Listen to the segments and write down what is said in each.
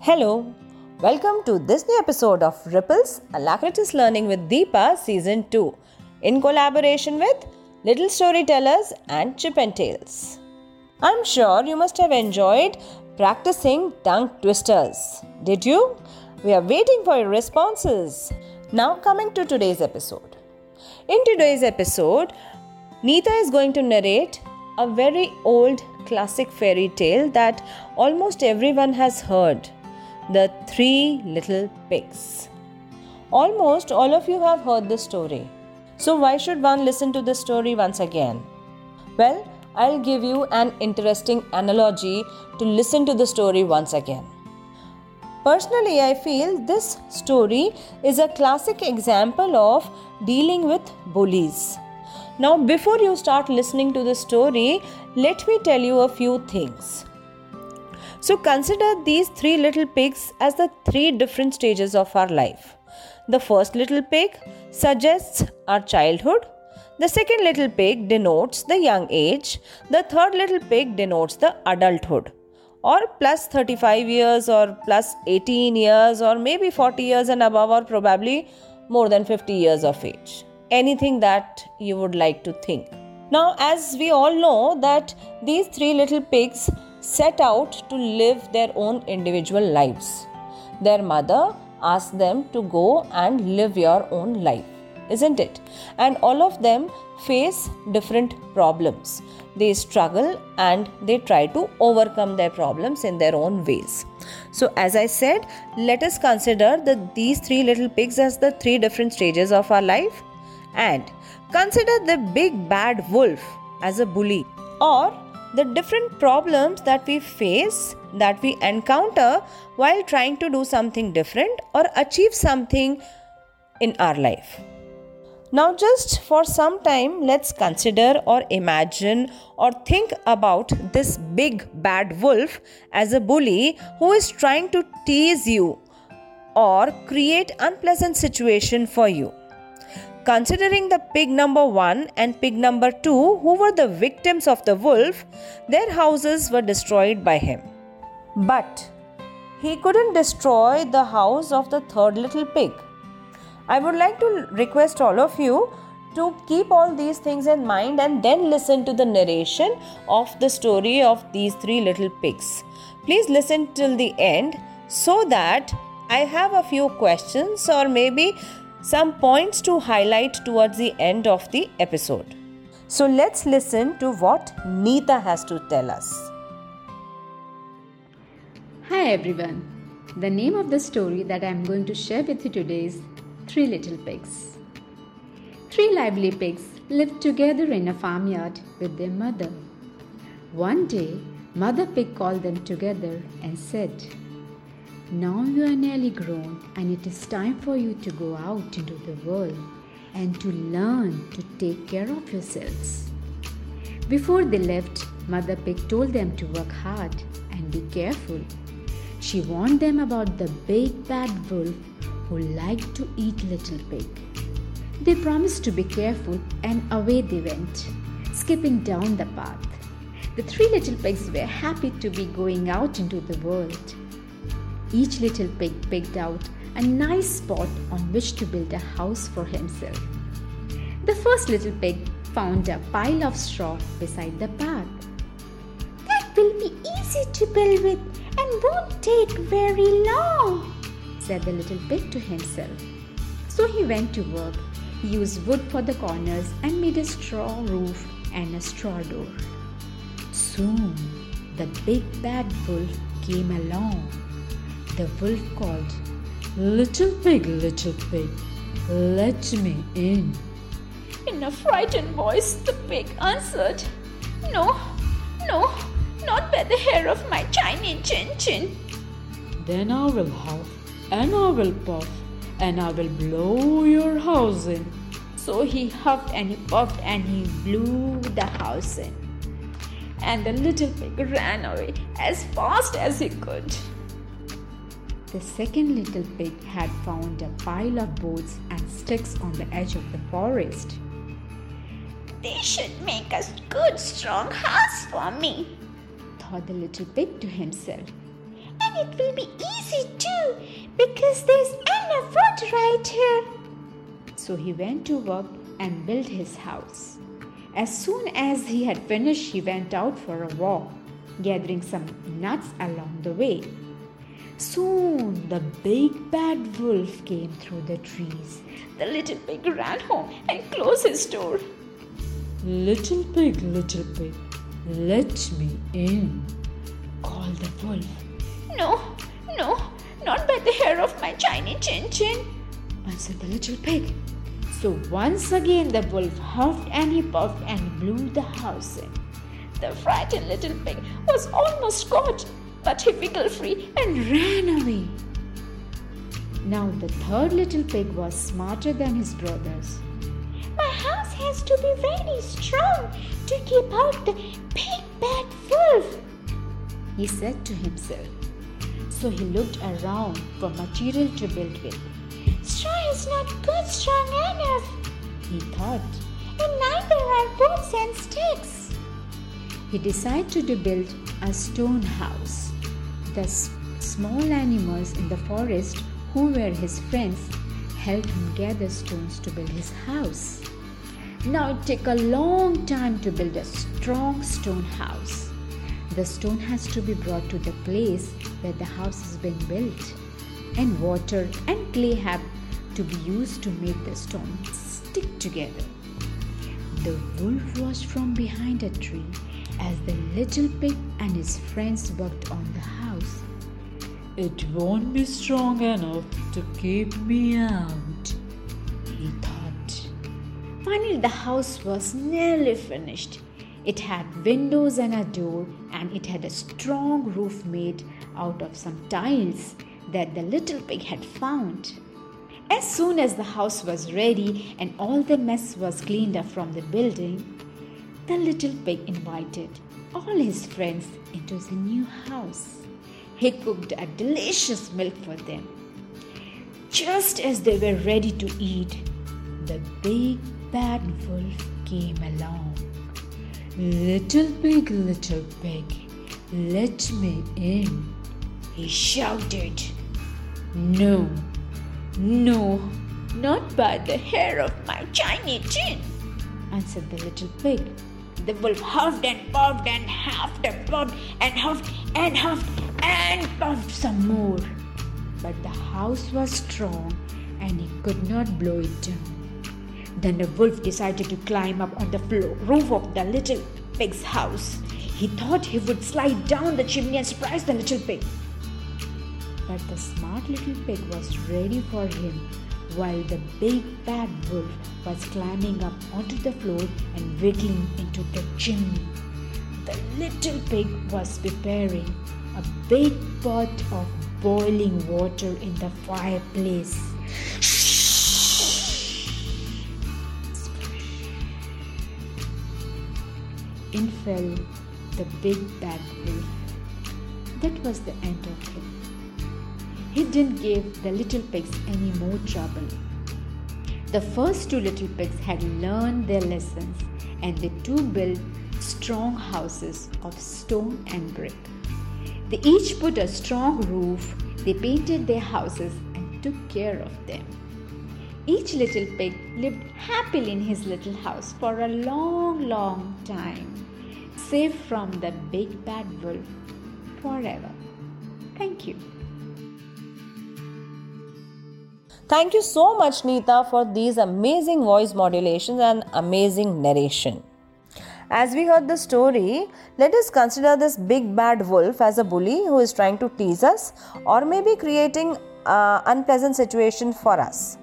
Hello, welcome to this new episode of Ripples Alacritus Learning with Deepa Season 2 in collaboration with Little Storytellers and Chip and Tales. I'm sure you must have enjoyed practicing tongue twisters. Did you? We are waiting for your responses. Now, coming to today's episode. In today's episode, Neeta is going to narrate a very old classic fairy tale that almost everyone has heard The Three Little Pigs. Almost all of you have heard this story. So, why should one listen to this story once again? Well, I'll give you an interesting analogy to listen to the story once again. Personally, I feel this story is a classic example of dealing with bullies. Now, before you start listening to the story, let me tell you a few things. So, consider these three little pigs as the three different stages of our life. The first little pig suggests our childhood, the second little pig denotes the young age, the third little pig denotes the adulthood or plus 35 years or plus 18 years or maybe 40 years and above or probably more than 50 years of age anything that you would like to think. Now, as we all know, that these three little pigs set out to live their own individual lives. Their mother asked them to go and live your own life, isn't it? And all of them face different problems. They struggle and they try to overcome their problems in their own ways. So, as I said, let us consider the, these three little pigs as the three different stages of our life and consider the big bad wolf as a bully or the different problems that we face that we encounter while trying to do something different or achieve something in our life. Now, just for some time, let's consider or imagine or think about this big bad wolf as a bully who is trying to tease you or create unpleasant situation for you. Considering the pig number 1 and pig number 2, who were the victims of the wolf, their houses were destroyed by him. But he couldn't destroy the house of the third little pig. I would like to request all of you to keep all these things in mind and then listen to the narration of the story of these three little pigs. Please listen till the end so that I have a few questions or maybe some points to highlight towards the end of the episode. So let's listen to what Neeta has to tell us. Hi everyone. The name of the story that I am going to share with you today is Three Little Pigs. Three lively pigs lived together in a farmyard with their mother. One day, Mother Pig called them together and said, now you are nearly grown, and it is time for you to go out into the world and to learn to take care of yourselves. Before they left, Mother Pig told them to work hard and be careful. She warned them about the big bad wolf who liked to eat little pig. They promised to be careful and away they went, skipping down the path. The three little pigs were happy to be going out into the world. Each little pig picked out a nice spot on which to build a house for himself. The first little pig found a pile of straw beside the path. That will be easy to build with and won't take very long, said the little pig to himself. So he went to work. He used wood for the corners and made a straw roof and a straw door. Soon the big bad wolf came along the wolf called, Little pig, little pig, let me in. In a frightened voice, the pig answered, No, no, not by the hair of my tiny chin chin. Then I will huff, and I will puff, and I will blow your house in. So he huffed and he puffed and he blew the house in. And the little pig ran away as fast as he could. The second little pig had found a pile of boards and sticks on the edge of the forest. They should make a good strong house for me, thought the little pig to himself. And it will be easy too because there's enough wood right here. So he went to work and built his house. As soon as he had finished, he went out for a walk, gathering some nuts along the way. Soon the big bad wolf came through the trees. The little pig ran home and closed his door. Little pig, little pig, let me in, called the wolf. No, no, not by the hair of my shiny chin chin, answered the little pig. So once again the wolf huffed and he puffed and blew the house in. The frightened little pig was almost caught, but he wiggled free and ran away. Now the third little pig was smarter than his brothers. My house has to be very strong to keep out the big bad wolf, he said to himself. So he looked around for material to build with. Straw is not good strong enough, he thought, and neither are boards and sticks. He decided to build a stone house. The small animals in the forest who were his friends helped him gather stones to build his house. Now it took a long time to build a strong stone house. The stone has to be brought to the place where the house is being built, and water and clay have to be used to make the stone stick together. The wolf watched from behind a tree as the little pig and his friends worked on the house. It won't be strong enough to keep me out, he thought. Finally, the house was nearly finished. It had windows and a door, and it had a strong roof made out of some tiles that the little pig had found. As soon as the house was ready and all the mess was cleaned up from the building, the little pig invited all his friends into his new house. He cooked a delicious milk for them. Just as they were ready to eat, the big bad wolf came along. Little pig, little pig, let me in, he shouted. No, no, not by the hair of my shiny chin, answered the little pig. The wolf huffed and puffed and huffed and puffed and huffed and huffed and puffed some more. But the house was strong and he could not blow it down. Then the wolf decided to climb up on the floor, roof of the little pig's house. He thought he would slide down the chimney and surprise the little pig. But the smart little pig was ready for him while the big bad wolf was climbing up onto the floor and wiggling into the chimney. The little pig was preparing a big pot of boiling water in the fireplace. In fell the big bad wolf. That was the end of him. He didn't give the little pigs any more trouble. The first two little pigs had learned their lessons and they too built strong houses of stone and brick. They each put a strong roof, they painted their houses and took care of them. Each little pig lived happily in his little house for a long, long time, safe from the big bad wolf forever. Thank you. Thank you so much, Neeta, for these amazing voice modulations and amazing narration. As we heard the story, let us consider this big bad wolf as a bully who is trying to tease us or maybe creating an unpleasant situation for us.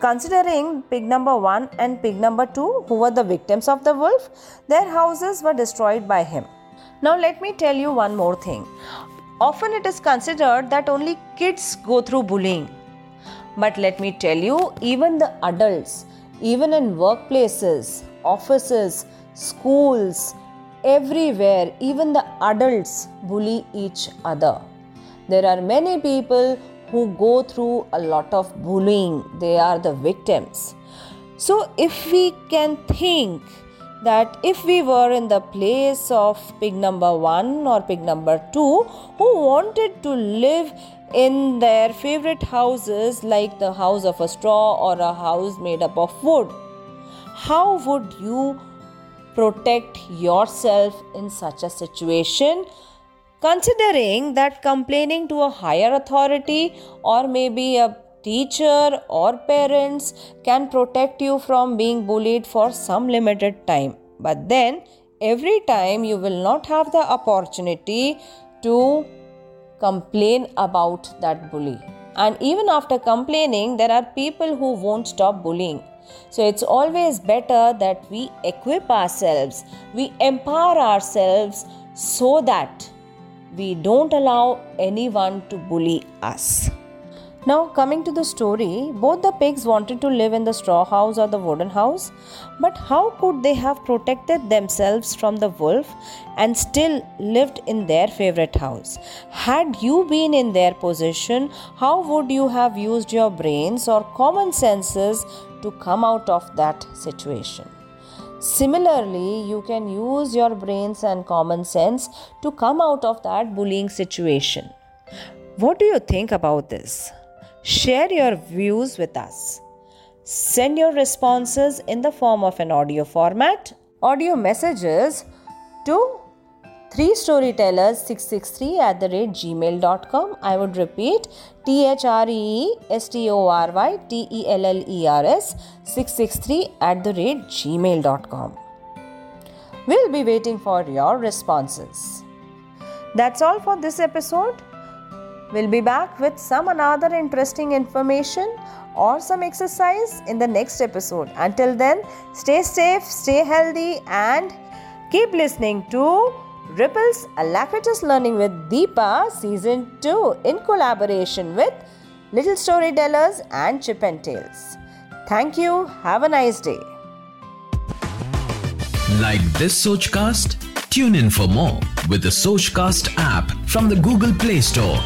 Considering pig number 1 and pig number 2, who were the victims of the wolf, their houses were destroyed by him. Now, let me tell you one more thing. Often it is considered that only kids go through bullying. But let me tell you, even the adults, even in workplaces, offices, schools, everywhere, even the adults bully each other. There are many people who go through a lot of bullying, they are the victims. So, if we can think that if we were in the place of pig number one or pig number two who wanted to live in their favorite houses like the house of a straw or a house made up of wood, how would you protect yourself in such a situation? Considering that complaining to a higher authority or maybe a teacher or parents can protect you from being bullied for some limited time. But then, every time you will not have the opportunity to complain about that bully. And even after complaining, there are people who won't stop bullying. So it's always better that we equip ourselves, we empower ourselves so that we don't allow anyone to bully us. Now, coming to the story, both the pigs wanted to live in the straw house or the wooden house, but how could they have protected themselves from the wolf and still lived in their favorite house? Had you been in their position, how would you have used your brains or common senses to come out of that situation? Similarly, you can use your brains and common sense to come out of that bullying situation. What do you think about this? Share your views with us. Send your responses in the form of an audio format, audio messages to 3 storytellers 663 at the rate gmail.com. I would repeat T H R E S T O R Y T E L L E R S 663 at the rate gmail.com. We'll be waiting for your responses. That's all for this episode. We'll be back with some another interesting information or some exercise in the next episode. Until then, stay safe, stay healthy, and keep listening to Ripples Alacritus Learning with Deepa Season 2 in collaboration with Little Storytellers and Chip and Tales. Thank you. Have a nice day. Like this Sochcast? Tune in for more with the Sochcast app from the Google Play Store.